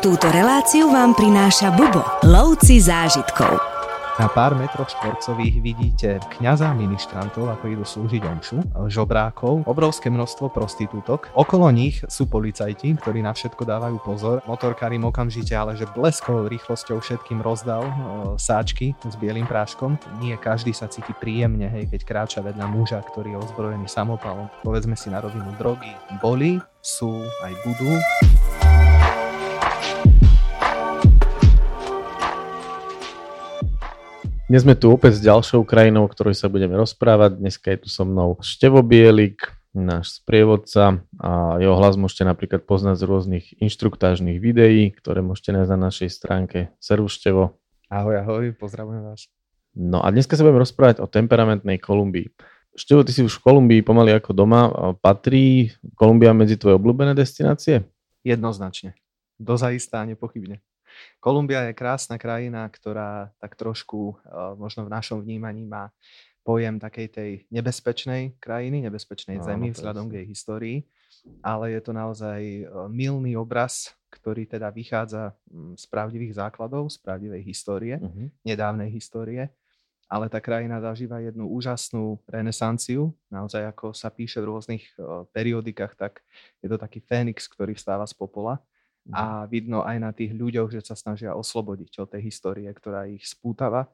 Túto reláciu vám prináša Bubo, lovci zážitkov. Na pár metroch štvorcových vidíte kňaza ministrantov, ako idú slúžiť omšu, žobrákov, obrovské množstvo prostitútok. Okolo nich sú policajti, ktorí na všetko dávajú pozor. Motorkári okamžite, ale že bleskovou rýchlosťou všetkým rozdal e, sáčky s bielým práškom. Nie každý sa cíti príjemne, hej, keď kráča vedľa muža, ktorý je ozbrojený samopalom. Povedzme si na rovinu drogy. Boli, sú, aj budú. Dnes sme tu opäť s ďalšou krajinou, o ktorej sa budeme rozprávať. Dneska je tu so mnou Števo Bielik, náš sprievodca a jeho hlas môžete napríklad poznať z rôznych inštruktážnych videí, ktoré môžete nájsť na našej stránke. Servus Števo. Ahoj, ahoj, pozdravujem vás. No a dneska sa budeme rozprávať o temperamentnej Kolumbii. Števo, ty si už v Kolumbii pomaly ako doma. Patrí Kolumbia medzi tvoje obľúbené destinácie? Jednoznačne. Dozaistá, nepochybne. Kolumbia je krásna krajina, ktorá tak trošku uh, možno v našom vnímaní má pojem takej tej nebezpečnej krajiny, nebezpečnej no, zemi vzhľadom k jej histórii, ale je to naozaj uh, milný obraz, ktorý teda vychádza um, z pravdivých základov, z pravdivej histórie, uh-huh. nedávnej histórie, ale tá krajina zažíva jednu úžasnú renesanciu. Naozaj, ako sa píše v rôznych uh, periodikách, tak je to taký Fénix, ktorý vstáva z popola a vidno aj na tých ľuďoch, že sa snažia oslobodiť od tej histórie, ktorá ich spútava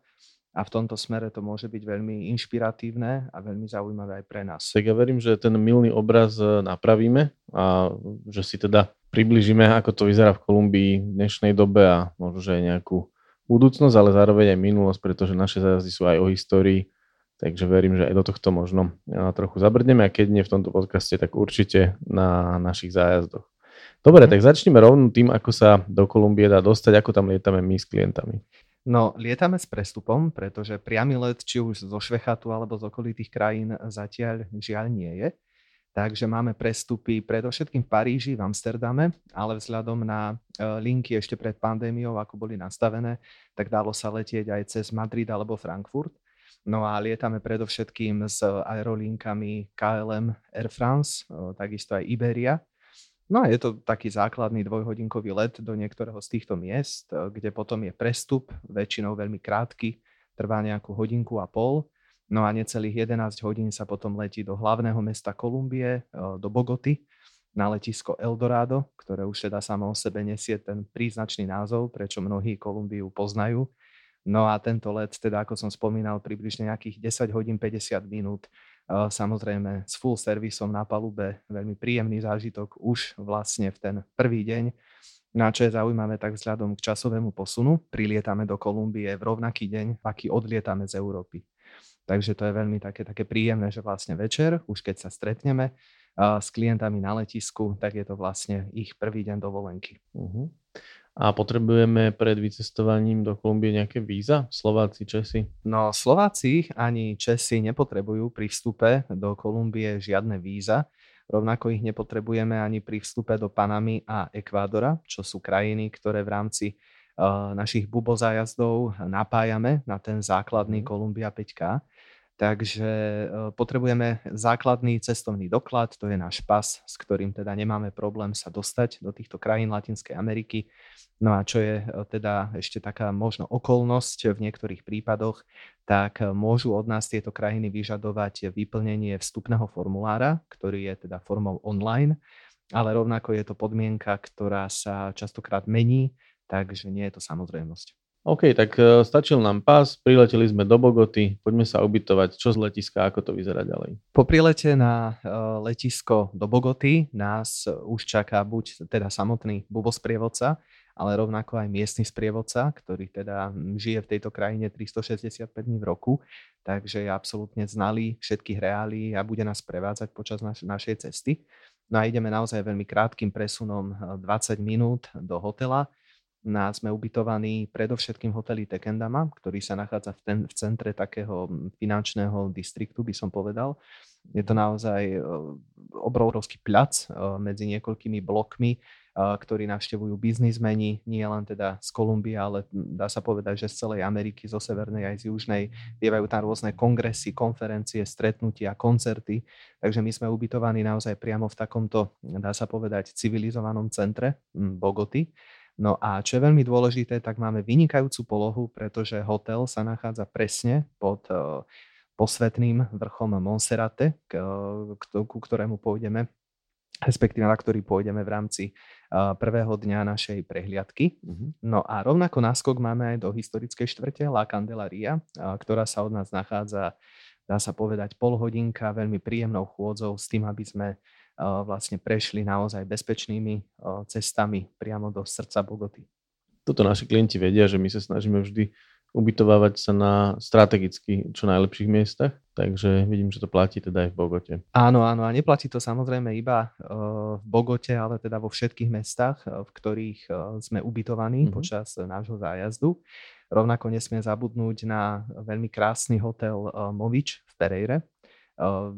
a v tomto smere to môže byť veľmi inšpiratívne a veľmi zaujímavé aj pre nás. Tak ja verím, že ten milný obraz e, napravíme a že si teda približíme, ako to vyzerá v Kolumbii v dnešnej dobe a možno, že aj nejakú budúcnosť, ale zároveň aj minulosť, pretože naše zájazdy sú aj o histórii, takže verím, že aj do tohto možno e, trochu zabrdneme a keď nie v tomto podcaste, tak určite na našich zájazdoch. Dobre, mhm. tak začneme rovno tým, ako sa do Kolumbie dá dostať, ako tam lietame my s klientami. No, lietame s prestupom, pretože priamy let, či už zo Švechatu alebo z okolitých krajín zatiaľ žiaľ nie je. Takže máme prestupy predovšetkým v Paríži, v Amsterdame, ale vzhľadom na e, linky ešte pred pandémiou, ako boli nastavené, tak dalo sa letieť aj cez Madrid alebo Frankfurt. No a lietame predovšetkým s aerolínkami KLM Air France, e, takisto aj Iberia No a je to taký základný dvojhodinkový let do niektorého z týchto miest, eh, kde potom je prestup, väčšinou veľmi krátky, trvá nejakú hodinku a pol. No a necelých 11 hodín sa potom letí do hlavného mesta Kolumbie, eh, do Bogoty, na letisko Eldorado, ktoré už teda samo o sebe nesie ten príznačný názov, prečo mnohí Kolumbiu poznajú. No a tento let, teda ako som spomínal, približne nejakých 10 hodín 50 minút Samozrejme s full servisom na palube, veľmi príjemný zážitok už vlastne v ten prvý deň. Na čo je zaujímavé, tak vzhľadom k časovému posunu prilietame do Kolumbie v rovnaký deň, aký odlietame z Európy. Takže to je veľmi také, také príjemné, že vlastne večer, už keď sa stretneme uh, s klientami na letisku, tak je to vlastne ich prvý deň dovolenky. Uh-huh. A potrebujeme pred vycestovaním do Kolumbie nejaké víza? Slováci, Česi? No Slováci ani Česi nepotrebujú pri vstupe do Kolumbie žiadne víza. Rovnako ich nepotrebujeme ani pri vstupe do Panamy a Ekvádora, čo sú krajiny, ktoré v rámci uh, našich bubozájazdov napájame na ten základný Kolumbia mhm. 5K. Takže uh, potrebujeme základný cestovný doklad, to je náš pas, s ktorým teda nemáme problém sa dostať do týchto krajín Latinskej Ameriky. No a čo je e, teda ešte taká možno okolnosť v niektorých prípadoch, tak e, môžu od nás tieto krajiny vyžadovať vyplnenie vstupného formulára, ktorý je teda formou online, ale rovnako je to podmienka, ktorá sa častokrát mení, takže nie je to samozrejmosť. OK, tak e, stačil nám pás, prileteli sme do Bogoty, poďme sa ubytovať. Čo z letiska, ako to vyzerá ďalej? Po prilete na letisko do Bogoty nás už čaká buď teda samotný bubosprievodca, ale rovnako aj miestny sprievodca, ktorý teda žije v tejto krajine 365 dní v roku, takže je absolútne znalý všetkých reálí a bude nás prevádzať počas naš- našej cesty. No a ideme naozaj veľmi krátkým presunom 20 minút do hotela, na, sme ubytovaní predovšetkým hoteli Tekendama, ktorý sa nachádza v, ten, v centre takého finančného distriktu, by som povedal. Je to naozaj obrovský plac medzi niekoľkými blokmi, ktorí navštevujú biznismeni, nie len teda z Kolumbie, ale dá sa povedať, že z celej Ameriky, zo severnej aj z južnej. Bývajú tam rôzne kongresy, konferencie, stretnutia, koncerty. Takže my sme ubytovaní naozaj priamo v takomto, dá sa povedať, civilizovanom centre Bogoty. No a čo je veľmi dôležité, tak máme vynikajúcu polohu, pretože hotel sa nachádza presne pod posvetným vrchom Monserrate, ku ktorému pôjdeme respektíve na ktorý pôjdeme v rámci prvého dňa našej prehliadky. Mm-hmm. No a rovnako náskok máme aj do historickej štvrte La Candelaria, ktorá sa od nás nachádza, dá sa povedať, pol hodinka veľmi príjemnou chôdzou s tým, aby sme vlastne prešli naozaj bezpečnými cestami priamo do srdca Bogoty. Toto naši klienti vedia, že my sa snažíme vždy ubytovávať sa na strategicky čo najlepších miestach, takže vidím, že to platí teda aj v Bogote. Áno, áno, a neplatí to samozrejme iba v Bogote, ale teda vo všetkých mestách, v ktorých sme ubytovaní mm-hmm. počas nášho zájazdu. Rovnako nesmie zabudnúť na veľmi krásny hotel Movič v Pereire,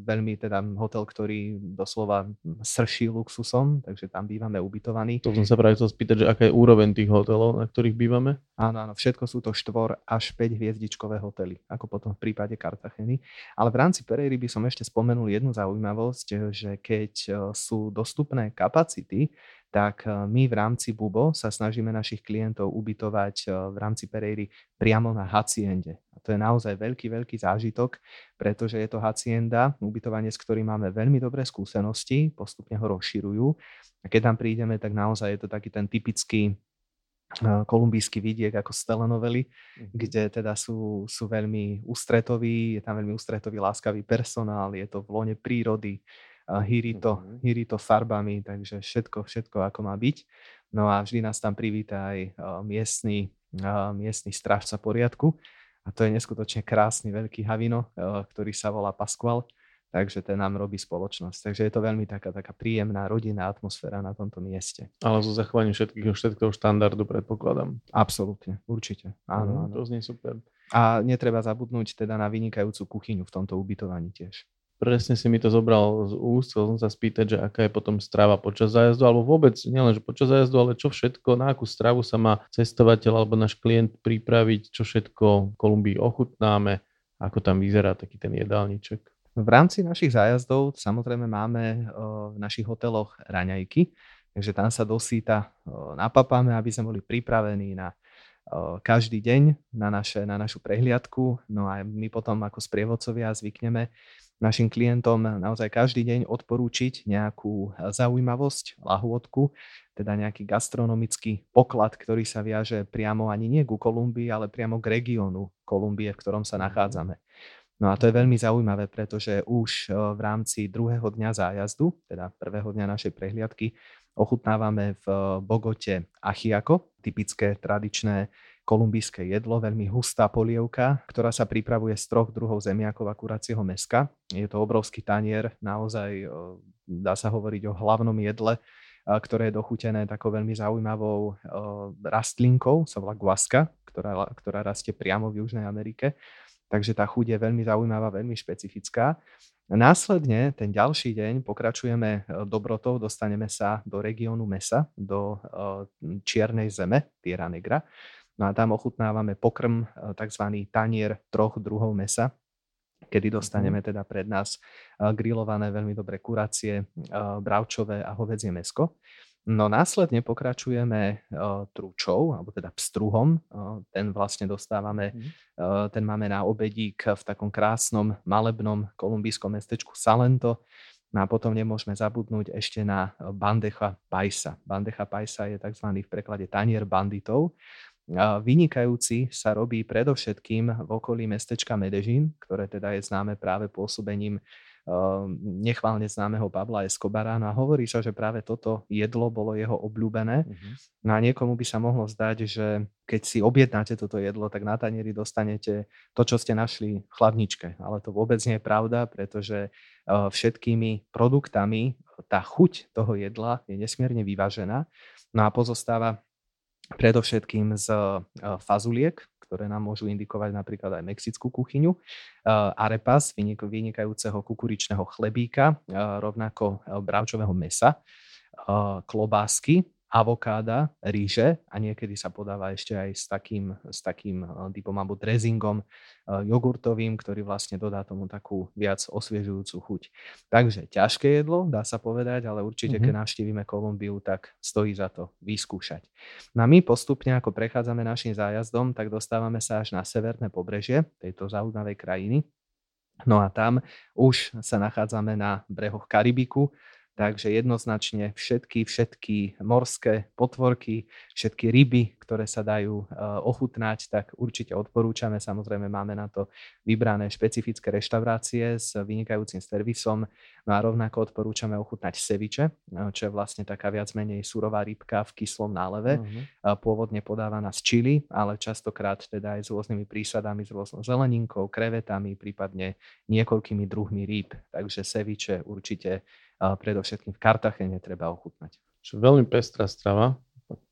veľmi teda hotel, ktorý doslova srší luxusom, takže tam bývame ubytovaní. To som sa práve chcel spýtať, že aká je úroveň tých hotelov, na ktorých bývame? Áno, áno, všetko sú to štvor až 5 hviezdičkové hotely, ako potom v prípade Cartageny. Ale v rámci Pereiry by som ešte spomenul jednu zaujímavosť, že keď sú dostupné kapacity, tak eh, my v rámci Bubo sa snažíme našich klientov ubytovať eh, v rámci Pereiry priamo na haciende. A to je naozaj veľký, veľký zážitok, pretože je to hacienda, ubytovanie, s ktorým máme veľmi dobré skúsenosti, postupne ho rozširujú. A keď tam prídeme, tak naozaj je to taký ten typický eh, kolumbijský vidiek ako z telenovely, mm. kde teda sú, sú veľmi ústretoví, je tam veľmi ústretový, láskavý personál, je to v lone prírody, hýri to, mhm. hýri to farbami, takže všetko, všetko ako má byť. No a vždy nás tam privíta aj miestny, miestny strážca poriadku a to je neskutočne krásny veľký havino, ktorý sa volá Pasqual, takže ten nám robí spoločnosť. Takže je to veľmi taká, taká príjemná rodinná atmosféra na tomto mieste. Ale so zachovaním všetkých, všetkého štandardu predpokladám. Absolútne, určite. Áno, mm, áno. To znie super. A netreba zabudnúť teda na vynikajúcu kuchyňu v tomto ubytovaní tiež presne si mi to zobral z úst, chcel som sa spýtať, že aká je potom strava počas zájazdu, alebo vôbec nielen, počas zájazdu, ale čo všetko, na akú stravu sa má cestovateľ alebo náš klient pripraviť, čo všetko v Kolumbii ochutnáme, ako tam vyzerá taký ten jedálniček. V rámci našich zájazdov samozrejme máme v našich hoteloch raňajky, takže tam sa dosýta napapáme, aby sme boli pripravení na každý deň na, naše, na našu prehliadku. No a my potom ako sprievodcovia zvykneme našim klientom naozaj každý deň odporúčiť nejakú eh, zaujímavosť, lahôdku, teda nejaký gastronomický poklad, ktorý sa viaže priamo ani nie ku Kolumbii, ale priamo k regiónu Kolumbie, v ktorom sa mhm. nachádzame. No a to je veľmi zaujímavé, pretože už eh, v rámci druhého dňa zájazdu, teda prvého dňa našej prehliadky, ochutnávame v eh, Bogote achiako, typické tradičné kolumbijské jedlo, veľmi hustá polievka, ktorá sa pripravuje z troch druhov zemiakov a kuracieho meska. Je to obrovský tanier, naozaj dá sa hovoriť o hlavnom jedle, ktoré je dochutené takou veľmi zaujímavou rastlinkou, sa volá guaska, ktorá, ktorá rastie priamo v Južnej Amerike. Takže tá chuť je veľmi zaujímavá, veľmi špecifická. Následne ten ďalší deň pokračujeme dobrotou, dostaneme sa do regiónu Mesa, do Čiernej zeme, Tierra Negra, No a tam ochutnávame pokrm, e, tzv. tanier troch druhov mesa, kedy dostaneme mhm. teda pred nás e, grillované veľmi dobré kuracie, e, bravčové a hovedzie mesko. No následne pokračujeme tručou, alebo teda pstruhom. ten vlastne dostávame, mm. ten máme na obedík v takom krásnom malebnom kolumbijskom mestečku Salento. No a potom nemôžeme zabudnúť ešte na bandecha paisa. Bandecha paisa je tzv. v preklade tanier banditov vynikajúci sa robí predovšetkým v okolí mestečka Medežín, ktoré teda je známe práve pôsobením nechválne známeho Pavla Escobara. No a hovorí sa, že práve toto jedlo bolo jeho obľúbené. Uh-huh. No a niekomu by sa mohlo zdať, že keď si objednáte toto jedlo, tak na tanieri dostanete to, čo ste našli v chladničke. Ale to vôbec nie je pravda, pretože všetkými produktami tá chuť toho jedla je nesmierne vyvážená. No a pozostáva predovšetkým z eh, fazuliek, ktoré nám môžu indikovať napríklad aj mexickú kuchyňu, eh, arepas, vynikajúceho kukuričného chlebíka, eh, rovnako bravčového mesa, klobásky, avokáda, ríže a niekedy sa podáva ešte aj s takým, s takým typom alebo dressingom jogurtovým, ktorý vlastne dodá tomu takú viac osviežujúcu chuť. Takže ťažké jedlo, dá sa povedať, ale určite, mm-hmm. keď navštívime Kolumbiu, tak stojí za to vyskúšať. No a my postupne, ako prechádzame našim zájazdom, tak dostávame sa až na severné pobrežie tejto zaujímavej krajiny. No a tam už sa nachádzame na brehoch Karibiku, Takže jednoznačne všetky, všetky morské potvorky, všetky ryby, ktoré sa dajú e, ochutnať, tak určite odporúčame. Samozrejme máme na to vybrané špecifické reštaurácie s vynikajúcim servisom. No a rovnako odporúčame ochutnať seviče, e, čo je vlastne taká viac menej surová rybka v kyslom náleve. Uh-huh. Pôvodne podávaná z čili, ale častokrát teda aj s rôznymi prísadami, s rôznou zeleninkou, krevetami, prípadne niekoľkými druhmi rýb. Takže seviče určite predovšetkým v Kartachene treba ochutnať. Čo veľmi pestrá strava.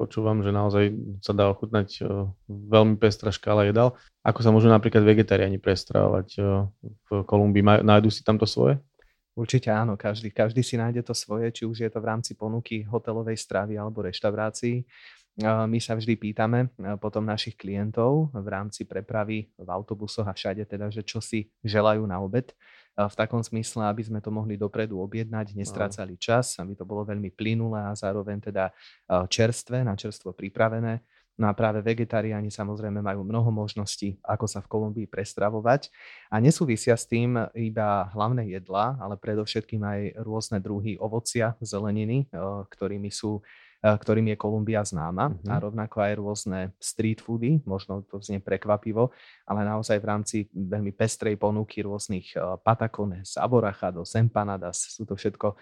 Počúvam, že naozaj sa dá ochutnať veľmi pestrá škála jedal. Ako sa môžu napríklad vegetariáni prestravovať v Kolumbii? Nájdu si tam to svoje? Určite áno, každý, každý si nájde to svoje, či už je to v rámci ponuky hotelovej stravy alebo reštaurácií. My sa vždy pýtame potom našich klientov v rámci prepravy v autobusoch a všade teda, že čo si želajú na obed v takom smysle, aby sme to mohli dopredu objednať, nestrácali čas, aby to bolo veľmi plynulé a zároveň teda čerstvé, na čerstvo pripravené. No a práve vegetariáni samozrejme majú mnoho možností, ako sa v Kolumbii prestravovať. A nesúvisia s tým iba hlavné jedlá, ale predovšetkým aj rôzne druhy ovocia, zeleniny, ktorými sú ktorým je Kolumbia známa mm-hmm. a rovnako aj rôzne street foody, možno to znie prekvapivo, ale naozaj v rámci veľmi pestrej ponuky rôznych patacones, aborachados, empanadas, sú to všetko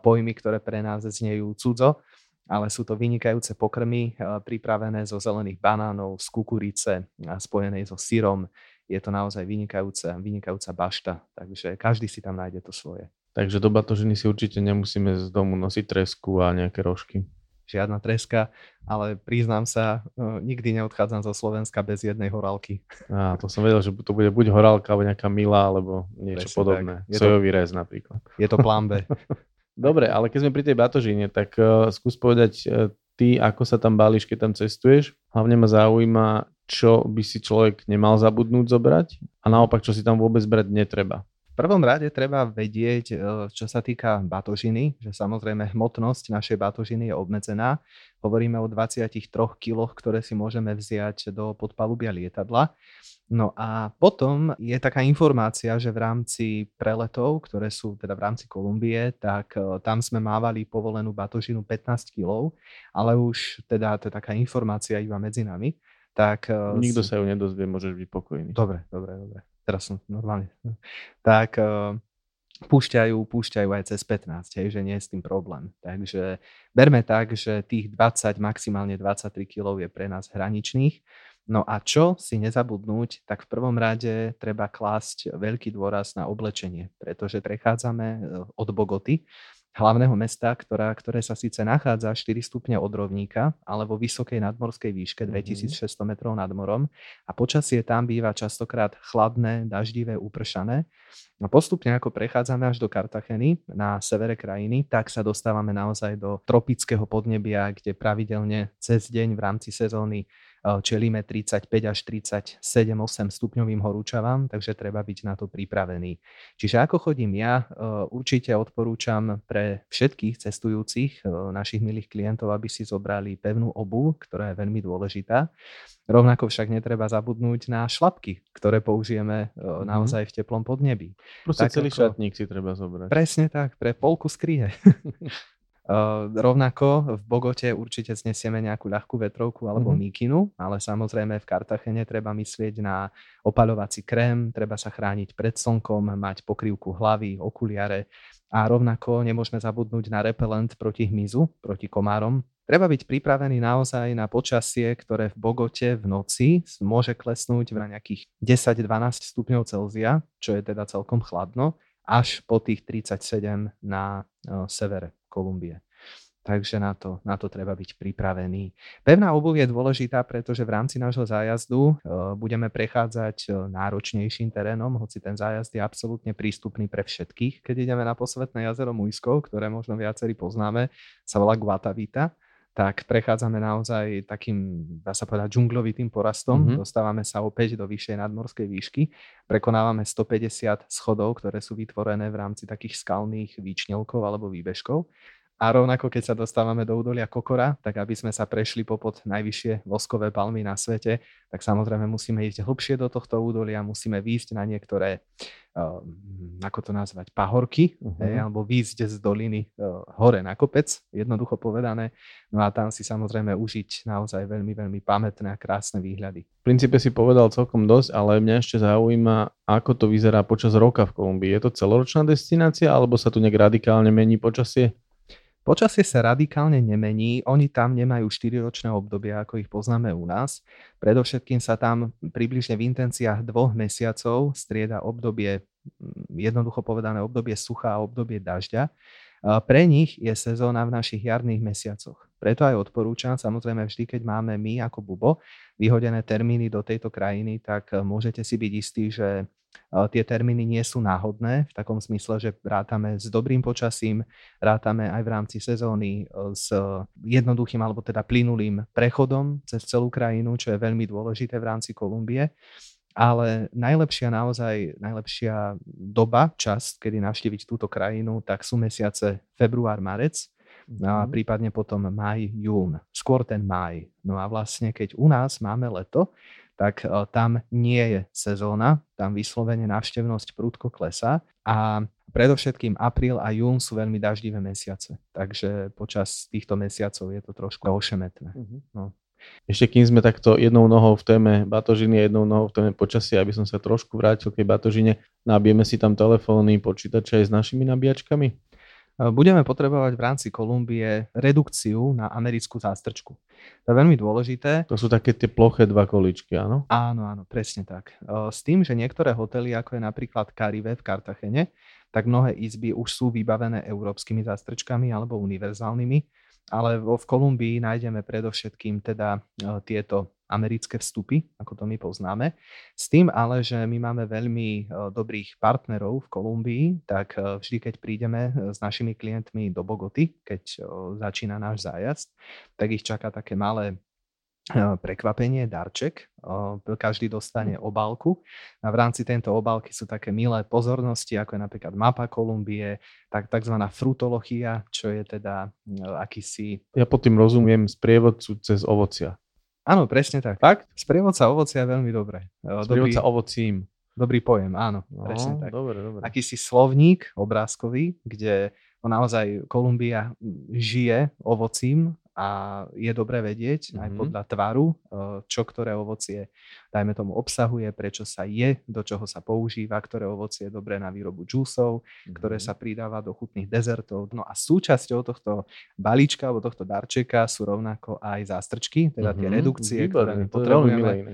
pojmy, ktoré pre nás znejú cudzo, ale sú to vynikajúce pokrmy pripravené zo zelených banánov, z kukurice, spojenej so syrom. Je to naozaj vynikajúca, vynikajúca bašta, takže každý si tam nájde to svoje. Takže do batožiny si určite nemusíme z domu nosiť tresku a nejaké rožky žiadna treska, ale priznám sa, e, nikdy neodchádzam zo Slovenska bez jednej horálky. Á, to som vedel, že to bude buď horálka, alebo nejaká milá, alebo niečo Presne podobné. Sojový rez napríklad. Je to plán B. Dobre, ale keď sme pri tej batožine, tak uh, skús povedať uh, ty, ako sa tam balíš, keď tam cestuješ. Hlavne ma zaujíma, čo by si človek nemal zabudnúť zobrať a naopak, čo si tam vôbec brať netreba prvom rade treba vedieť, e, čo sa týka batožiny, že samozrejme hmotnosť našej batožiny je obmedzená. Hovoríme o 23 kiloch, ktoré si môžeme vziať do podpalubia lietadla. No a potom je taká informácia, že v rámci preletov, ktoré sú teda v rámci Kolumbie, tak e, tam sme mávali povolenú batožinu 15 kg, ale už teda to je taká informácia iba medzi nami. Tak, e, Nikto sa ju nedozvie, môžeš byť pokojný. Dobre, dobre, dobre teraz som normálne, tak uh, púšťajú, púšťajú aj cez 15, hej, že nie je s tým problém. Takže berme tak, že tých 20, maximálne 23 kg je pre nás hraničných. No a čo si nezabudnúť, tak v prvom rade treba klásť veľký dôraz na oblečenie, pretože prechádzame e, od Bogoty hlavného mesta, ktorá, ktoré sa síce nachádza 4 stupne od rovníka, ale vo vysokej nadmorskej výške 2600 mhm. metrov nad morom a počasie tam býva častokrát chladné, daždivé, upršané. No postupne ako prechádzame až do Kartacheny na severe krajiny, tak sa dostávame naozaj do tropického podnebia, kde pravidelne cez deň v rámci sezóny čelíme 35 až 37, 8 stupňovým horúčavám, takže treba byť na to pripravený. Čiže ako chodím ja, určite odporúčam pre všetkých cestujúcich, našich milých klientov, aby si zobrali pevnú obu, ktorá je veľmi dôležitá. Rovnako však netreba zabudnúť na šlapky, ktoré použijeme mm-hmm. naozaj v teplom podnebí. Proste tak celý ako... šatník si treba zobrať. Presne tak, pre polku skrie. Uh, rovnako v Bogote určite znesieme nejakú ľahkú vetrovku alebo mm-hmm. mikinu, ale samozrejme v Kartachene treba myslieť na opaľovací krém, treba sa chrániť pred slnkom, mať pokrývku hlavy, okuliare a rovnako nemôžeme zabudnúť na repelent proti hmyzu, proti komárom. Treba byť pripravený naozaj na počasie, ktoré v Bogote v noci môže klesnúť na nejakých 10-12 stupňov Celzia, čo je teda celkom chladno, až po tých 37 na uh, severe. Kolumbie. Takže na to, na to treba byť pripravený. Pevná obuv je dôležitá, pretože v rámci nášho zájazdu uh, budeme prechádzať uh, náročnejším terénom, hoci ten zájazd je absolútne prístupný pre všetkých. Keď ideme na posvetné jazero Mujsko, ktoré možno viacerí poznáme, sa volá Guatavita, tak prechádzame naozaj takým, dá sa povedať, džunglovitým porastom. Mm-hmm. Dostávame sa opäť do vyššej nadmorskej výšky. Prekonávame 150 schodov, ktoré sú vytvorené v rámci takých skalných výčnelkov alebo výbežkov. A rovnako, keď sa dostávame do údolia Kokora, tak aby sme sa prešli popod najvyššie voskové palmy na svete, tak samozrejme musíme ísť hlbšie do tohto údolia, musíme výjsť na niektoré, uh, ako to nazvať, pahorky, uh-huh. hej, alebo výjsť z doliny uh, hore na kopec, jednoducho povedané. No a tam si samozrejme užiť naozaj veľmi, veľmi pamätné a krásne výhľady. V princípe si povedal celkom dosť, ale mňa ešte zaujíma, ako to vyzerá počas roka v Kolumbii. Je to celoročná destinácia, alebo sa tu nejak radikálne mení počasie? Počasie sa radikálne nemení, oni tam nemajú 4-ročné obdobia, ako ich poznáme u nás. Predovšetkým sa tam približne v intenciách dvoch mesiacov strieda obdobie, mm, jednoducho povedané obdobie sucha a obdobie dažďa. Pre nich je sezóna v našich jarných mesiacoch. Preto aj odporúčam, samozrejme vždy, keď máme my ako Bubo vyhodené termíny do tejto krajiny, tak môžete si byť istí, že tie termíny nie sú náhodné, v takom smysle, že rátame s dobrým počasím, rátame aj v rámci sezóny e, s jednoduchým alebo teda plynulým prechodom cez celú krajinu, čo je veľmi dôležité v rámci Kolumbie. Ale najlepšia naozaj, najlepšia doba, čas, kedy navštíviť túto krajinu, tak sú mesiace február, marec, no a mhm. prípadne potom maj, jún. Skôr ten maj. No a vlastne, keď u nás máme leto, tak e, tam nie je sezóna, tam vyslovene návštevnosť prúdko klesá a predovšetkým apríl a jún sú veľmi daždivé mesiace, takže počas týchto mesiacov je to trošku ošemetné. Uh-huh. No. Ešte kým sme takto jednou nohou v téme batožiny a jednou nohou v téme počasia, aby som sa trošku vrátil k batožine, nabijeme si tam telefóny, počítače aj s našimi nabíjačkami? Budeme potrebovať v rámci Kolumbie redukciu na americkú zástrčku. To je veľmi dôležité. To sú také tie ploché dva količky, áno? Áno, áno, presne tak. S tým, že niektoré hotely, ako je napríklad Caribe v Kartachene, tak mnohé izby už sú vybavené európskymi zástrčkami alebo univerzálnymi, ale v Kolumbii nájdeme predovšetkým teda tieto americké vstupy, ako to my poznáme. S tým ale, že my máme veľmi e, dobrých partnerov v Kolumbii, tak e, vždy, keď prídeme e, s našimi klientmi do Bogoty, keď začína náš zájazd, tak ich čaká také malé prekvapenie, darček. Každý dostane obálku a v rámci tejto obálky sú také milé pozornosti, ako je napríklad mapa Kolumbie, tak tzv. frutolochia, čo je teda akýsi... Ja pod tým rozumiem sprievodcu cez ovocia. Áno, presne tak. Fakt? Sprievodca ovocia je veľmi dobré. Sprievodca dobrý, ovocím. Dobrý pojem, áno, no, presne tak. Dobre, dobre. Akýsi slovník obrázkový, kde naozaj Kolumbia žije ovocím a je dobre vedieť mm-hmm. aj mhm. podľa tvaru, eh, čo ktoré ovocie, dajme tomu, obsahuje, prečo sa je, do čoho sa používa, ktoré ovocie je dobré na výrobu džúsov, mm-hmm. ktoré sa pridáva do chutných dezertov. No a súčasťou tohto balíčka alebo tohto darčeka sú rovnako aj zástrčky, teda tie mm-hmm. redukcie, Výborné, ktoré my potrebujeme.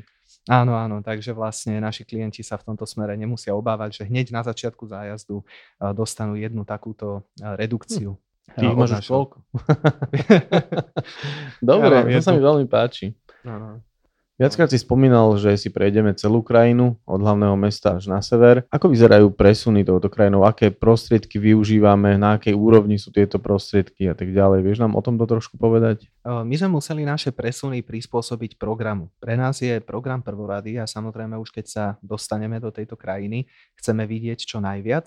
Áno, áno, takže vlastne naši klienti sa v tomto smere nemusia obávať, že hneď na začiatku zájazdu eh, dostanú jednu takúto eh, redukciu. Hm. Ty ich máš koľko? Dobre, ja to sa mi veľmi páči. Ano. Viackrát si spomínal, že si prejdeme celú krajinu od hlavného mesta až na sever. Ako vyzerajú presuny touto krajinou? Aké prostriedky využívame? Na akej úrovni sú tieto prostriedky a tak ďalej? Vieš nám o tomto trošku povedať? My sme museli naše presuny prispôsobiť programu. Pre nás je program prvorady a samozrejme už keď sa dostaneme do tejto krajiny, chceme vidieť čo najviac.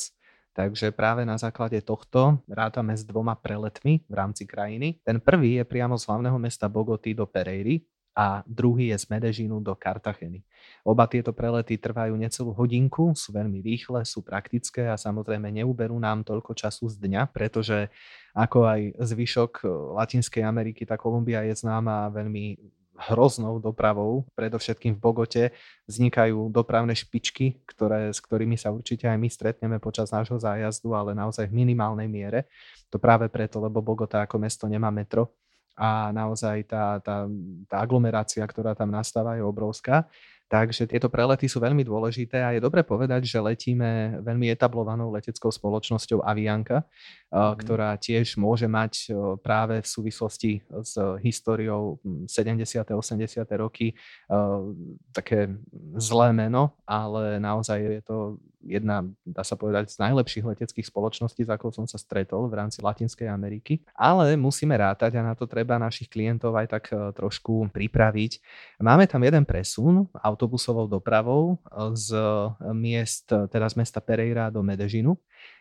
Takže práve na základe tohto rátame s dvoma preletmi v rámci krajiny. Ten prvý je priamo z hlavného mesta Bogoty do Pereiry a druhý je z Medežinu do Kartacheny. Oba tieto prelety trvajú necelú hodinku, sú veľmi rýchle, sú praktické a samozrejme neuberú nám toľko času z dňa, pretože ako aj zvyšok Latinskej Ameriky, tá Kolumbia je známa veľmi hroznou dopravou, predovšetkým v Bogote, vznikajú dopravné špičky, ktoré, s ktorými sa určite aj my stretneme počas nášho zájazdu, ale naozaj v minimálnej miere. To práve preto, lebo Bogota ako mesto nemá metro a naozaj tá, tá, tá aglomerácia, ktorá tam nastáva, je obrovská. Takže tieto prelety sú veľmi dôležité a je dobre povedať, že letíme veľmi etablovanou leteckou spoločnosťou Avianka, mm. ktorá tiež môže mať práve v súvislosti s históriou 70. 80. roky také zlé meno, ale naozaj je to jedna, dá sa povedať, z najlepších leteckých spoločností, s akou som sa stretol v rámci Latinskej Ameriky. Ale musíme rátať a na to treba našich klientov aj tak trošku pripraviť. Máme tam jeden presun autobusovou dopravou e, z miest, teda z mesta Pereira do Medežinu.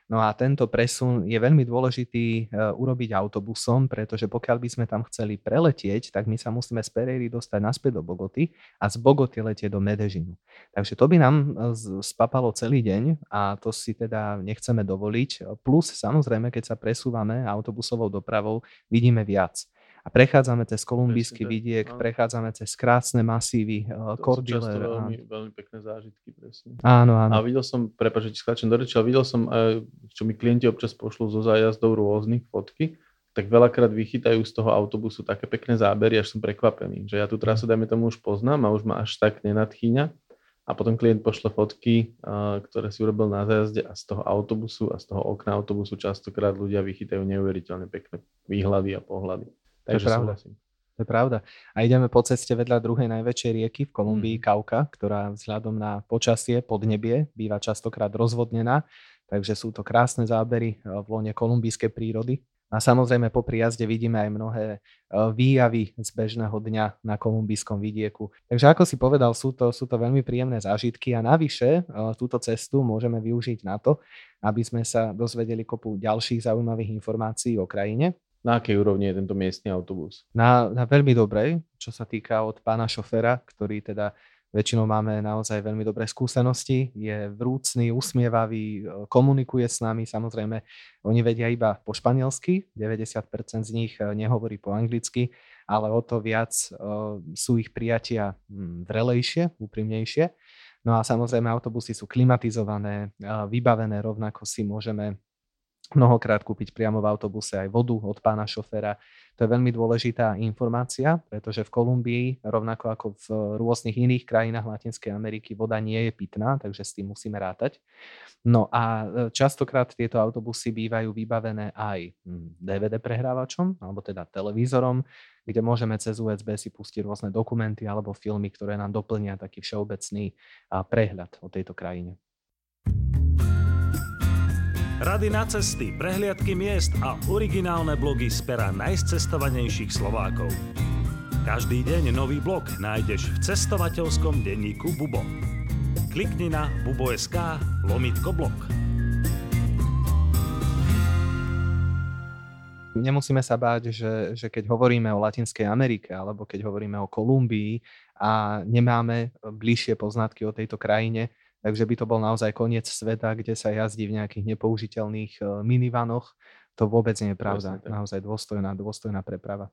No a tento presun je veľmi dôležitý urobiť autobusom, pretože pokiaľ by sme tam chceli preletieť, tak my sa musíme z Pereiry dostať naspäť do Bogoty a z Bogoty letieť do Medežinu. Takže to by nám spapalo celý deň a to si teda nechceme dovoliť. Plus samozrejme, keď sa presúvame autobusovou dopravou, vidíme viac a prechádzame cez kolumbijský vidiek, no. prechádzame cez krásne masívy, uh, Cordillera. veľmi, veľmi pekné zážitky, presne. Áno, áno. A videl som, prepáč, že ti skáčem do reči, ale videl som, uh, čo mi klienti občas pošlú zo zájazdov rôznych fotky, tak veľakrát vychytajú z toho autobusu také pekné zábery, až som prekvapený. Že ja tú trasu, dajme tomu, už poznám a už ma až tak nenadchýňa. A potom klient pošle fotky, uh, ktoré si urobil na zájazde a z toho autobusu a z toho okna autobusu častokrát ľudia vychytajú neuveriteľne pekné výhľady a pohľady. To je pravda. Súhlasím. To je pravda. A ideme po ceste vedľa druhej najväčšej rieky v Kolumbii, mm. Kauka, ktorá vzhľadom na počasie, podnebie, býva častokrát rozvodnená. Takže sú to krásne zábery eh, v lone kolumbijskej prírody. A samozrejme po jazde vidíme aj mnohé eh, výjavy z bežného dňa na kolumbijskom vidieku. Takže ako si povedal, sú to, sú to veľmi príjemné zážitky a navyše eh, túto cestu môžeme využiť na to, aby sme sa dozvedeli kopu ďalších zaujímavých informácií o krajine na akej úrovni je tento miestny autobus? Na, na veľmi dobrej, čo sa týka od pána šoféra, ktorý teda väčšinou máme naozaj veľmi dobré skúsenosti, je vrúcný, usmievavý, komunikuje s nami, samozrejme oni vedia iba po španielsky, 90% z nich e, nehovorí po anglicky, ale o to viac uh, sú ich prijatia hm, vrelejšie, úprimnejšie. No a samozrejme autobusy sú klimatizované, uh, vybavené, rovnako si môžeme mnohokrát kúpiť priamo v autobuse aj vodu od pána šoféra. To je veľmi dôležitá informácia, pretože v Kolumbii, rovnako ako v rôznych iných krajinách Latinskej Ameriky, voda nie je pitná, takže s tým musíme rátať. No a e, častokrát tieto autobusy bývajú vybavené aj DVD hm, prehrávačom, alebo teda televízorom, kde môžeme cez USB si pustiť rôzne dokumenty alebo filmy, ktoré nám doplnia taký všeobecný prehľad o tejto krajine. Rady na cesty, prehliadky miest a originálne blogy z pera najcestovanejších Slovákov. Každý deň nový blog nájdeš v cestovateľskom denníku Bubo. Klikni na bubo.sk lomitko blog. Nemusíme sa báť, že, že keď hovoríme o Latinskej Amerike alebo keď hovoríme o Kolumbii a nemáme bližšie poznatky o tejto krajine, takže by to bol naozaj koniec sveta, kde sa jazdí v nejakých nepoužiteľných e, minivanoch. To vôbec nie je pravda. Naozaj dôstojná, dôstojná preprava.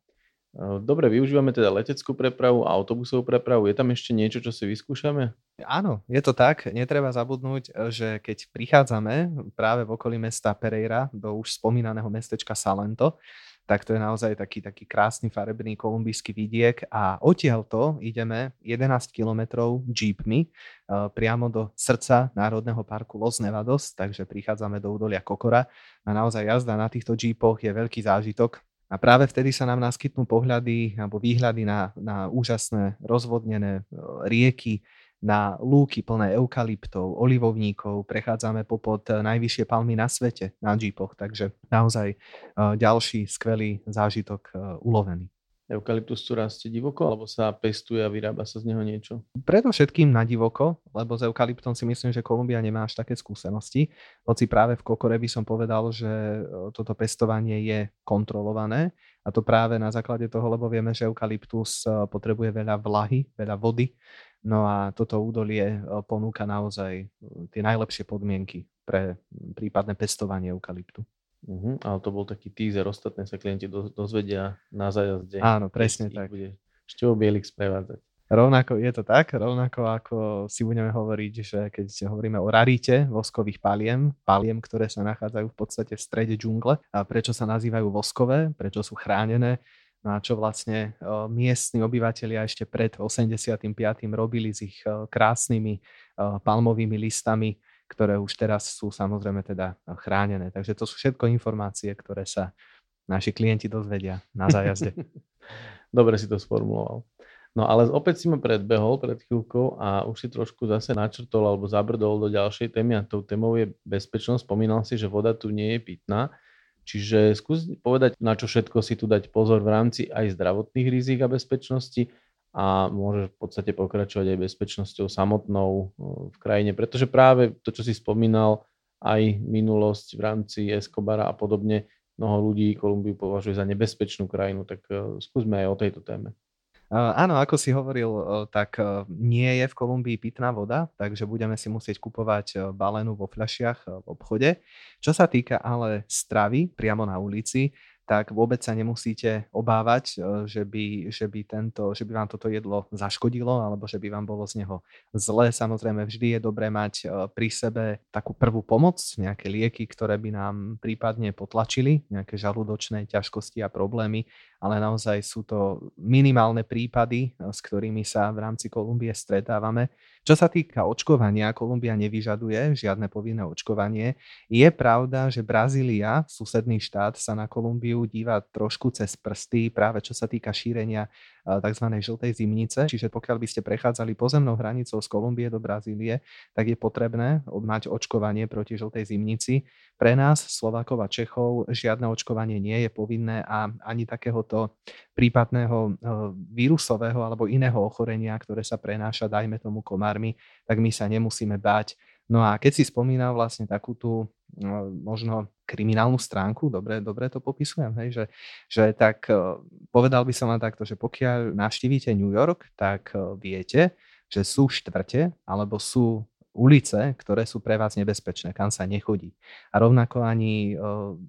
E, dobre, využívame teda leteckú prepravu a autobusovú prepravu. Je tam ešte niečo, čo si vyskúšame? Áno, je to tak. Netreba zabudnúť, že keď prichádzame práve v okolí mesta Pereira do už spomínaného mestečka Salento, tak to je naozaj taký, taký krásny farebný kolumbijský vidiek a odtiaľto ideme 11 kilometrov jeepmi uh, priamo do srdca Národného parku Los Nevados, takže prichádzame do údolia Kokora a naozaj jazda na týchto jeepoch je veľký zážitok. A práve vtedy sa nám naskytnú pohľady alebo výhľady na, na úžasné rozvodnené rieky, na lúky plné eukalyptov, olivovníkov, prechádzame popod najvyššie palmy na svete na džípoch, takže naozaj uh, ďalší skvelý zážitok uh, ulovený. Eukalyptus tu rastie divoko, alebo sa pestuje a vyrába sa z neho niečo? Predovšetkým na divoko, lebo s eukalyptom si myslím, že Kolumbia nemá až také skúsenosti. Hoci práve v Kokore by som povedal, že toto pestovanie je kontrolované a to práve na základe toho, lebo vieme, že eukalyptus potrebuje veľa vlahy, veľa vody No a toto údolie e, ponúka naozaj e, tie najlepšie podmienky pre prípadné pestovanie eukalyptu. Uh-huh, ale to bol taký teaser, ostatné sa klienti dozvedia na zajazde. Áno, presne tak. Bude Števo Bielik sprevádzať. Rovnako je to tak, rovnako ako si budeme hovoriť, že keď hovoríme o rarite voskových paliem, paliem, ktoré sa nachádzajú v podstate v strede džungle a prečo sa nazývajú voskové, prečo sú chránené, No a čo vlastne miestni obyvateľia ešte pred 85. robili s ich krásnymi palmovými listami, ktoré už teraz sú samozrejme teda chránené. Takže to sú všetko informácie, ktoré sa naši klienti dozvedia na zájazde. Dobre si to sformuloval. No ale opäť si ma predbehol pred chvíľkou a už si trošku zase načrtol alebo zabrdol do ďalšej témy a tou témou je bezpečnosť. Spomínal si, že voda tu nie je pitná. Čiže skús povedať, na čo všetko si tu dať pozor v rámci aj zdravotných rizik a bezpečnosti a môžeš v podstate pokračovať aj bezpečnosťou samotnou v krajine, pretože práve to, čo si spomínal, aj minulosť v rámci Escobara a podobne, mnoho ľudí Kolumbiu považuje za nebezpečnú krajinu, tak skúsme aj o tejto téme. Áno, ako si hovoril, tak nie je v Kolumbii pitná voda, takže budeme si musieť kupovať balenú vo fľašiach v obchode. Čo sa týka ale stravy priamo na ulici, tak vôbec sa nemusíte obávať, e, že by, že by, tento, že by vám toto jedlo zaškodilo alebo že by vám bolo z neho zle. Samozrejme, vždy je dobré mať e, pri sebe takú prvú pomoc, nejaké lieky, ktoré by nám prípadne potlačili, nejaké žalúdočné ťažkosti a problémy, ale naozaj sú to minimálne prípady, e, s ktorými sa v rámci Kolumbie stretávame. Čo sa týka očkovania, Kolumbia nevyžaduje žiadne povinné očkovanie. Je pravda, že Brazília, susedný štát, sa na Kolumbiu díva trošku cez prsty, práve čo sa týka šírenia tzv. žltej zimnice. Čiže pokiaľ by ste prechádzali pozemnou hranicou z Kolumbie do Brazílie, tak je potrebné mať očkovanie proti žltej zimnici. Pre nás, Slovákov a Čechov, žiadne očkovanie nie je povinné a ani takéhoto prípadného e, vírusového alebo iného ochorenia, ktoré sa prenáša, dajme tomu komármi, tak my sa nemusíme báť. No a keď si spomínal vlastne takú tú možno kriminálnu stránku, dobre, dobre to popisujem, hej, že, že tak e, povedal by som vám takto, že pokiaľ navštívite New York, tak e, viete, že sú štvrte alebo sú ulice, ktoré sú pre vás nebezpečné, kam sa nechodí. A rovnako ani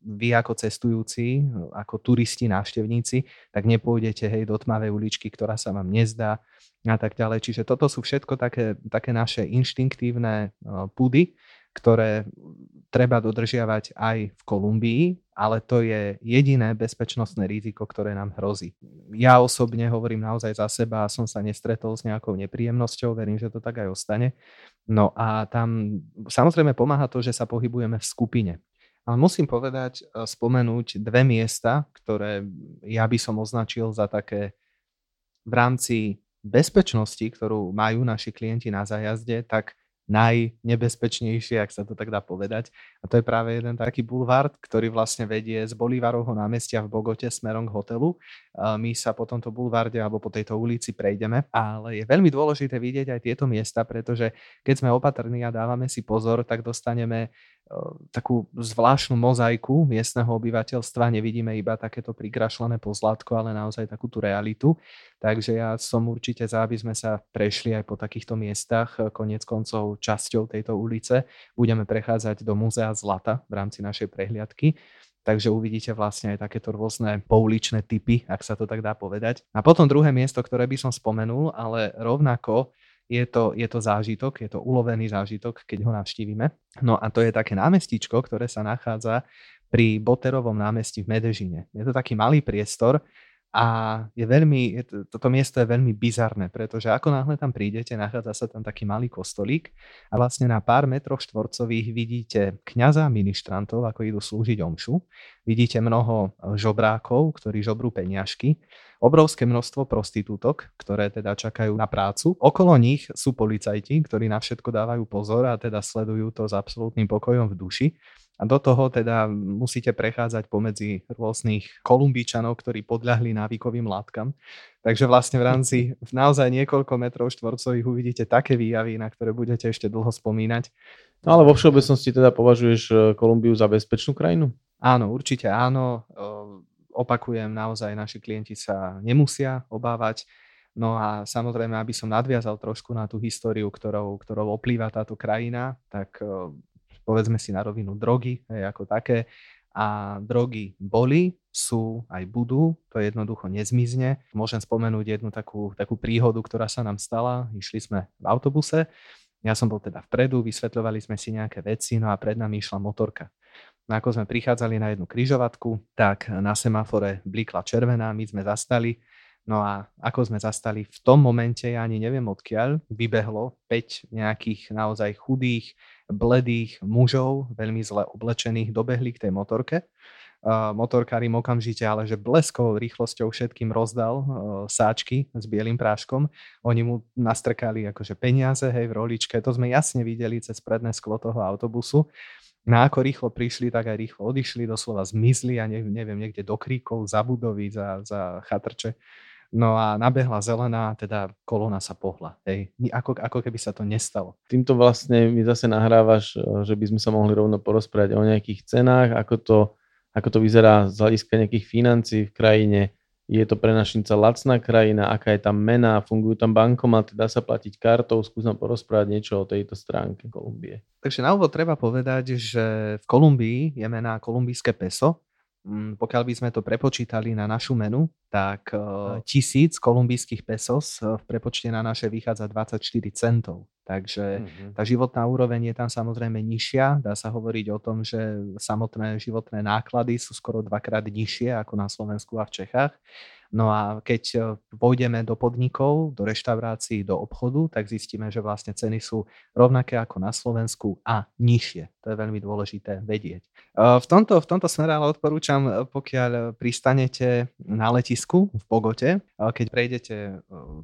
vy ako cestujúci, ako turisti, návštevníci, tak nepôjdete hej do tmavej uličky, ktorá sa vám nezdá a tak ďalej. Čiže toto sú všetko také, také naše inštinktívne pudy, ktoré treba dodržiavať aj v Kolumbii, ale to je jediné bezpečnostné riziko, ktoré nám hrozí. Ja osobne hovorím naozaj za seba a som sa nestretol s nejakou nepríjemnosťou, verím, že to tak aj ostane. No a tam samozrejme pomáha to, že sa pohybujeme v skupine. Ale musím povedať, e, spomenúť dve miesta, ktoré ja by som označil za také v rámci bezpečnosti, ktorú majú naši klienti na zájazde, tak najnebezpečnejšie, ak sa to tak dá povedať. A to je práve jeden taký bulvár, ktorý vlastne vedie z Bolívarovho námestia v Bogote smerom k hotelu. My sa po tomto bulvárde alebo po tejto ulici prejdeme, ale je veľmi dôležité vidieť aj tieto miesta, pretože keď sme opatrní a dávame si pozor, tak dostaneme takú zvláštnu mozaiku miestneho obyvateľstva. Nevidíme iba takéto prigrašlené pozlátko, ale naozaj takú tú realitu. Takže ja som určite za, aby sme sa prešli aj po takýchto miestach. Konec koncov časťou tejto ulice budeme prechádzať do Múzea Zlata v rámci našej prehliadky. Takže uvidíte vlastne aj takéto rôzne pouličné typy, ak sa to tak dá povedať. A potom druhé miesto, ktoré by som spomenul, ale rovnako je to, je to zážitok, je to ulovený zážitok, keď ho navštívime. No a to je také námestičko, ktoré sa nachádza pri Boterovom námestí v Medežine. Je to taký malý priestor, a je veľmi, je to, toto miesto je veľmi bizarné, pretože ako náhle tam prídete, nachádza sa tam taký malý kostolík a vlastne na pár metroch štvorcových vidíte kňaza ministrantov, ako idú slúžiť omšu. Vidíte mnoho žobrákov, ktorí žobrú peniažky, obrovské množstvo prostitútok, ktoré teda čakajú na prácu. Okolo nich sú policajti, ktorí na všetko dávajú pozor a teda sledujú to s absolútnym pokojom v duši. A do toho teda musíte prechádzať pomedzi rôznych kolumbíčanov, ktorí podľahli návykovým látkam. Takže vlastne v rámci naozaj niekoľko metrov štvorcových uvidíte také výjavy, na ktoré budete ešte dlho spomínať. No ale vo všeobecnosti teda považuješ eh, Kolumbiu za bezpečnú krajinu? Áno, určite áno. Opakujem, naozaj naši klienti sa nemusia obávať. No a samozrejme, aby som nadviazal trošku na tú históriu, ktorou, ktorou oplýva táto krajina, tak povedzme si na rovinu drogy hej, ako také. A drogy boli, sú, aj budú, to jednoducho nezmizne. Môžem spomenúť jednu takú, takú príhodu, ktorá sa nám stala. Išli sme v autobuse, ja som bol teda vpredu, vysvetľovali sme si nejaké veci, no a pred nami išla motorka. No ako sme prichádzali na jednu kryžovatku, tak na semafore blikla červená, my sme zastali. No a ako sme zastali, v tom momente, ja ani neviem odkiaľ, vybehlo 5 nejakých naozaj chudých, bledých mužov, veľmi zle oblečených, dobehli k tej motorke Uh, motorkárím okamžite, ale že bleskovou rýchlosťou všetkým rozdal uh, sáčky s bielým práškom. Oni mu nastrkali akože peniaze, hej, v roličke. To sme jasne videli cez predné sklo toho autobusu. No ako rýchlo prišli, tak aj rýchlo odišli, doslova zmizli a neviem niekde do kríkov, za budovy, za, za chatrče. No a nabehla zelená, teda kolona sa pohla. Hej. Ako, ako keby sa to nestalo. Týmto vlastne mi zase nahrávaš, že by sme sa mohli rovno porozprávať o nejakých cenách, ako to ako to vyzerá z hľadiska nejakých financií v krajine, je to pre našinca lacná krajina, aká je tam mena, fungujú tam bankomaty, dá sa platiť kartou, skús nám porozprávať niečo o tejto stránke Kolumbie. Takže na úvod treba povedať, že v Kolumbii je mená kolumbijské peso, pokiaľ by sme to prepočítali na našu menu, tak uh, tisíc kolumbijských pesos e, v prepočte na naše vychádza 24 centov. Takže mm-hmm. tá životná úroveň je tam samozrejme nižšia. Dá sa hovoriť o tom, že samotné životné náklady sú skoro dvakrát nižšie ako na Slovensku a v Čechách. No a keď e, pôjdeme do podnikov, do reštaurácií, do obchodu, tak zistíme, že vlastne ceny sú rovnaké ako na Slovensku a nižšie. To je veľmi dôležité vedieť. E, v tomto, v tomto smere ale odporúčam, e, pokiaľ pristanete na letisku v Bogote, keď prejdete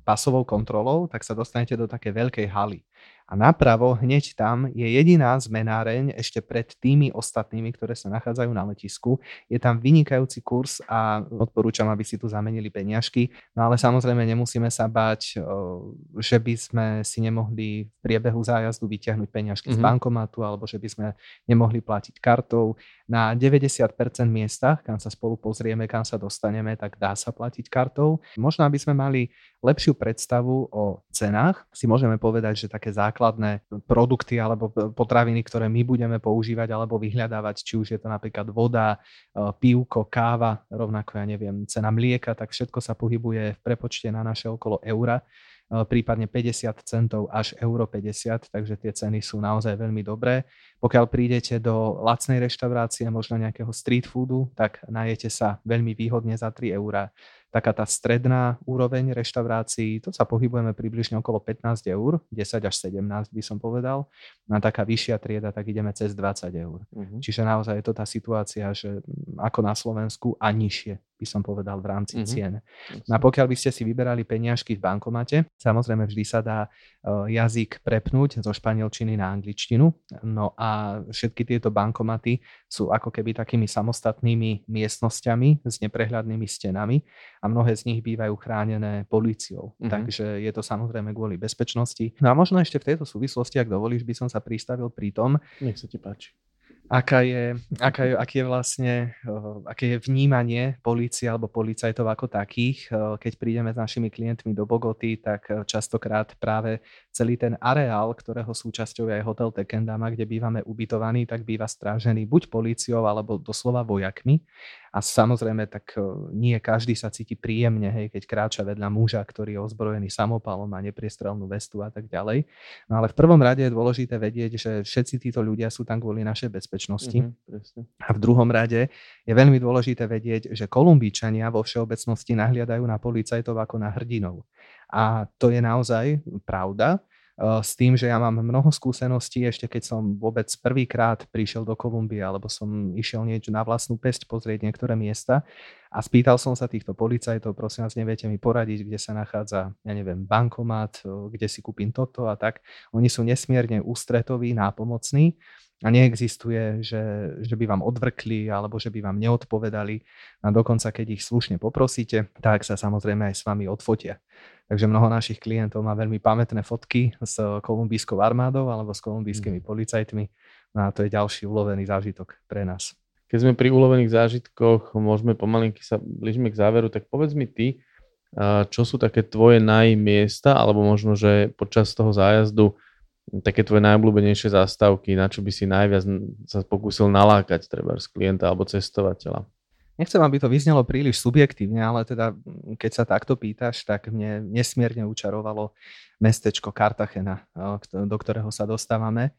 pasovou kontrolou, tak sa dostanete do také veľkej haly. A napravo, hneď tam, je jediná zmenáreň ešte pred tými ostatnými, ktoré sa nachádzajú na letisku. Je tam vynikajúci kurz a odporúčam, aby si tu zamenili peniažky. No ale samozrejme nemusíme sa báť, že by sme si nemohli v priebehu zájazdu vyťahnuť peniažky mm-hmm. z mhm. bankomatu alebo že by sme nemohli platiť kartou. Na 90% miestach, kam sa spolu pozrieme, kam sa dostaneme, tak dá sa platiť kartou. Možno, aby sme mali lepšiu predstavu o cenách, si môžeme povedať, že také základné produkty alebo potraviny, ktoré my budeme používať alebo vyhľadávať, či už je to napríklad voda, e, pivko, káva, rovnako ja neviem, cena mlieka, tak všetko sa pohybuje v prepočte na naše okolo eura e, prípadne 50 centov až euro 50, takže tie ceny sú naozaj veľmi dobré. Pokiaľ prídete do lacnej reštaurácie, možno nejakého street foodu, tak najete sa veľmi výhodne za 3 eurá taká tá stredná úroveň reštaurácií, to sa pohybujeme približne okolo 15 eur, 10 až 17 by som povedal. Na taká vyššia trieda, tak ideme cez 20 eur. Uh-huh. Čiže naozaj je to tá situácia, že ako na Slovensku a nižšie by som povedal, v rámci mm-hmm. cien. No a pokiaľ by ste si vyberali peniažky v bankomate, samozrejme vždy sa dá uh, jazyk prepnúť zo španielčiny na angličtinu. No a všetky tieto bankomaty sú ako keby takými samostatnými miestnosťami s neprehľadnými stenami a mnohé z nich bývajú chránené políciou. Mm-hmm. Takže je to samozrejme kvôli bezpečnosti. No a možno ešte v tejto súvislosti, ak dovolíš, by som sa pristavil pri tom, Nech sa ti páči aká je, aká je, aký je vlastne, aké je vnímanie polície alebo policajtov ako takých. Keď prídeme s našimi klientmi do Bogoty, tak častokrát práve celý ten areál, ktorého súčasťou je aj hotel Tekendama, kde bývame ubytovaní, tak býva strážený buď políciou alebo doslova vojakmi. A samozrejme, tak e, nie každý sa cíti príjemne, hej, keď kráča vedľa muža, ktorý je ozbrojený samopalom, a nepriestrelnú vestu a tak ďalej. No ale v prvom rade je dôležité vedieť, že všetci títo ľudia sú tam kvôli našej bezpečnosti. Mm-hmm, a v druhom rade je veľmi dôležité vedieť, že Kolumbíčania vo všeobecnosti nahliadajú na policajtov ako na hrdinov. A to je naozaj pravda. Eh, s tým, že ja mám mnoho skúseností, ešte keď som vôbec prvýkrát prišiel do Kolumbie, alebo som išiel niečo na vlastnú pesť pozrieť niektoré miesta a spýtal som sa týchto policajtov, prosím vás, neviete mi poradiť, kde sa nachádza, ja neviem, bankomat, eh, kde si kúpim toto a tak. Oni sú nesmierne ústretoví, nápomocní a neexistuje, že, že by vám odvrkli alebo že by vám neodpovedali a dokonca keď ich slušne poprosíte, tak sa samozrejme aj s vami odfotia. Takže mnoho našich klientov má veľmi pamätné fotky s kolumbijskou armádou alebo s kolumbijskými mm. policajtmi no a to je ďalší ulovený zážitok pre nás. Keď sme pri ulovených zážitkoch, môžeme pomalinky sa blížime k záveru, tak povedz mi ty, čo sú také tvoje najmiesta, alebo možno, že počas toho zájazdu také tvoje najobľúbenejšie zástavky, na čo by si najviac sa pokúsil nalákať treba z klienta alebo cestovateľa? Nechcem, aby to vyznelo príliš subjektívne, ale teda keď sa takto pýtaš, tak mne nesmierne učarovalo mestečko Cartagena, do ktorého sa dostávame.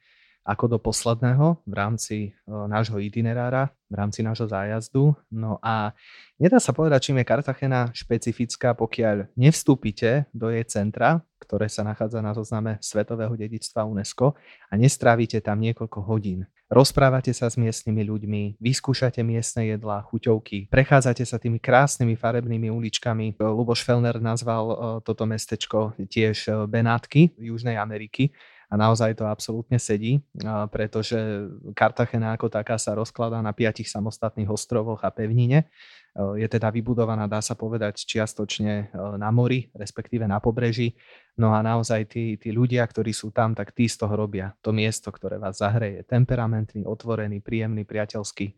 ako do posledného v rámci nášho itinerára, v rámci nášho zájazdu. No a nedá sa povedať, čím je Cartagena špecifická, pokiaľ nevstúpite do jej centra, ktoré sa nachádza na zozname Svetového dedičstva UNESCO a nestrávite tam niekoľko hodín. Rozprávate sa s miestnymi ľuďmi, vyskúšate miestne jedlá, chuťovky, prechádzate sa tými krásnymi farebnými uličkami. Luboš Felner nazval toto mestečko tiež Benátky Južnej Ameriky a naozaj to absolútne sedí, pretože Kartachena ako taká sa rozkladá na piatich samostatných ostrovoch a pevnine. Je teda vybudovaná, dá sa povedať, čiastočne na mori, respektíve na pobreží. No a naozaj tí, tí ľudia, ktorí sú tam, tak tí z toho robia to miesto, ktoré vás zahreje. Temperamentný, otvorený, príjemný, priateľský.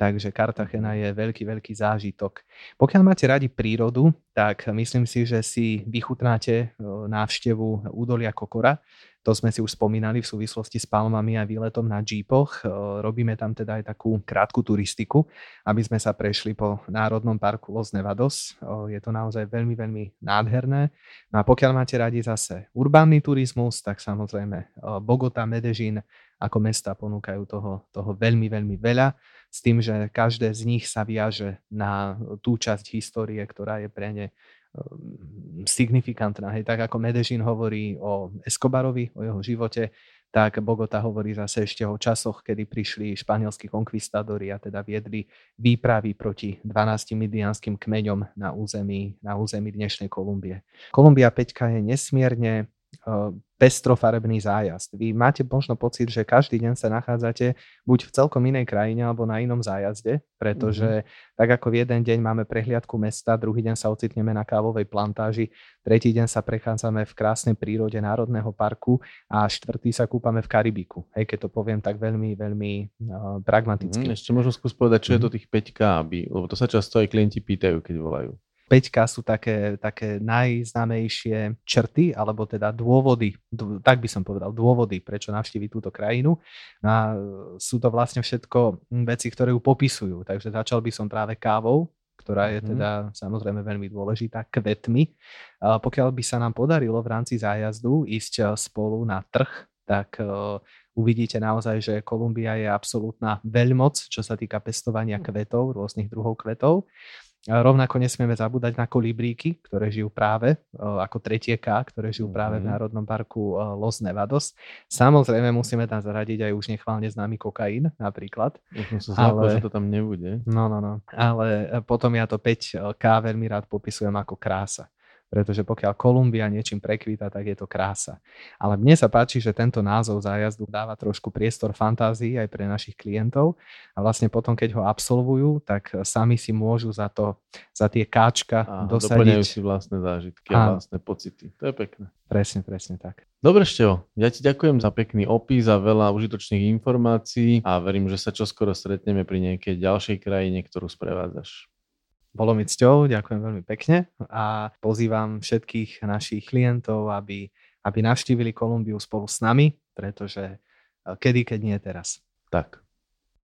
Takže Kartachena je veľký, veľký zážitok. Pokiaľ máte radi prírodu, tak myslím si, že si vychutnáte návštevu údolia Kokora, to sme si už spomínali v súvislosti s palmami a výletom na jeepoch. Robíme tam teda aj takú krátku turistiku, aby sme sa prešli po Národnom parku Los Nevados. Je to naozaj veľmi, veľmi nádherné. No a pokiaľ máte radi zase urbánny turizmus, tak samozrejme Bogota, Medellín ako mesta ponúkajú toho, toho veľmi, veľmi veľa s tým, že každé z nich sa viaže na tú časť histórie, ktorá je pre ne Ehm, signifikantná. Hej, tak ako Medellín hovorí o Escobarovi, o jeho živote, tak Bogota hovorí zase ešte o časoch, kedy prišli španielskí konkvistádori a teda viedli výpravy proti 12 midianským kmeňom na území, na území dnešnej Kolumbie. Kolumbia 5 je nesmierne pestrofarebný zájazd. Vy máte možno pocit, že každý deň sa nachádzate buď v celkom inej krajine alebo na inom zájazde, pretože mm-hmm. tak ako v jeden deň máme prehliadku mesta, druhý deň sa ocitneme na kávovej plantáži, tretí deň sa prechádzame v krásnej prírode Národného parku a štvrtý sa kúpame v Karibiku. Hej, keď to poviem tak veľmi, veľmi uh, pragmaticky. Mm, ešte možno skús povedať, čo mm-hmm. je to tých 5K, aby, lebo to sa často aj klienti pýtajú, keď volajú. Peťka sú také, také najznámejšie črty, alebo teda dôvody, tak by som povedal, dôvody, prečo navštíviť túto krajinu. A sú to vlastne všetko veci, ktoré ju popisujú. Takže začal by som práve kávou, ktorá je mhm. teda samozrejme veľmi dôležitá, kvetmi. Pokiaľ by sa nám podarilo v rámci zájazdu ísť spolu na trh, tak uvidíte naozaj, že Kolumbia je absolútna veľmoc, čo sa týka pestovania kvetov, rôznych druhov kvetov. Rovnako nesmieme zabúdať na kolibríky, ktoré žijú práve ako tretie K, ktoré žijú práve v mhm. Národnom parku Los Nevados. Samozrejme musíme tam zaradiť aj už nechválne známy kokain napríklad. Už sa ale... že to tam nebude. No, no, no. Ale potom ja to 5K veľmi rád popisujem ako krása pretože pokiaľ Kolumbia niečím prekvíta, tak je to krása. Ale mne sa páči, že tento názov zájazdu dáva trošku priestor fantázii aj pre našich klientov a vlastne potom, keď ho absolvujú, tak sami si môžu za to, za tie káčka a, dosadiť. si vlastné zážitky a, a vlastné pocity. To je pekné. Presne, presne tak. Dobre, Števo, ja ti ďakujem za pekný opis a veľa užitočných informácií a verím, že sa čoskoro stretneme pri nejakej ďalšej krajine, ktorú sprevádzaš. Bolo mi cťou, ďakujem veľmi pekne a pozývam všetkých našich klientov, aby, aby navštívili Kolumbiu spolu s nami, pretože eh, kedy, keď nie teraz. Tak.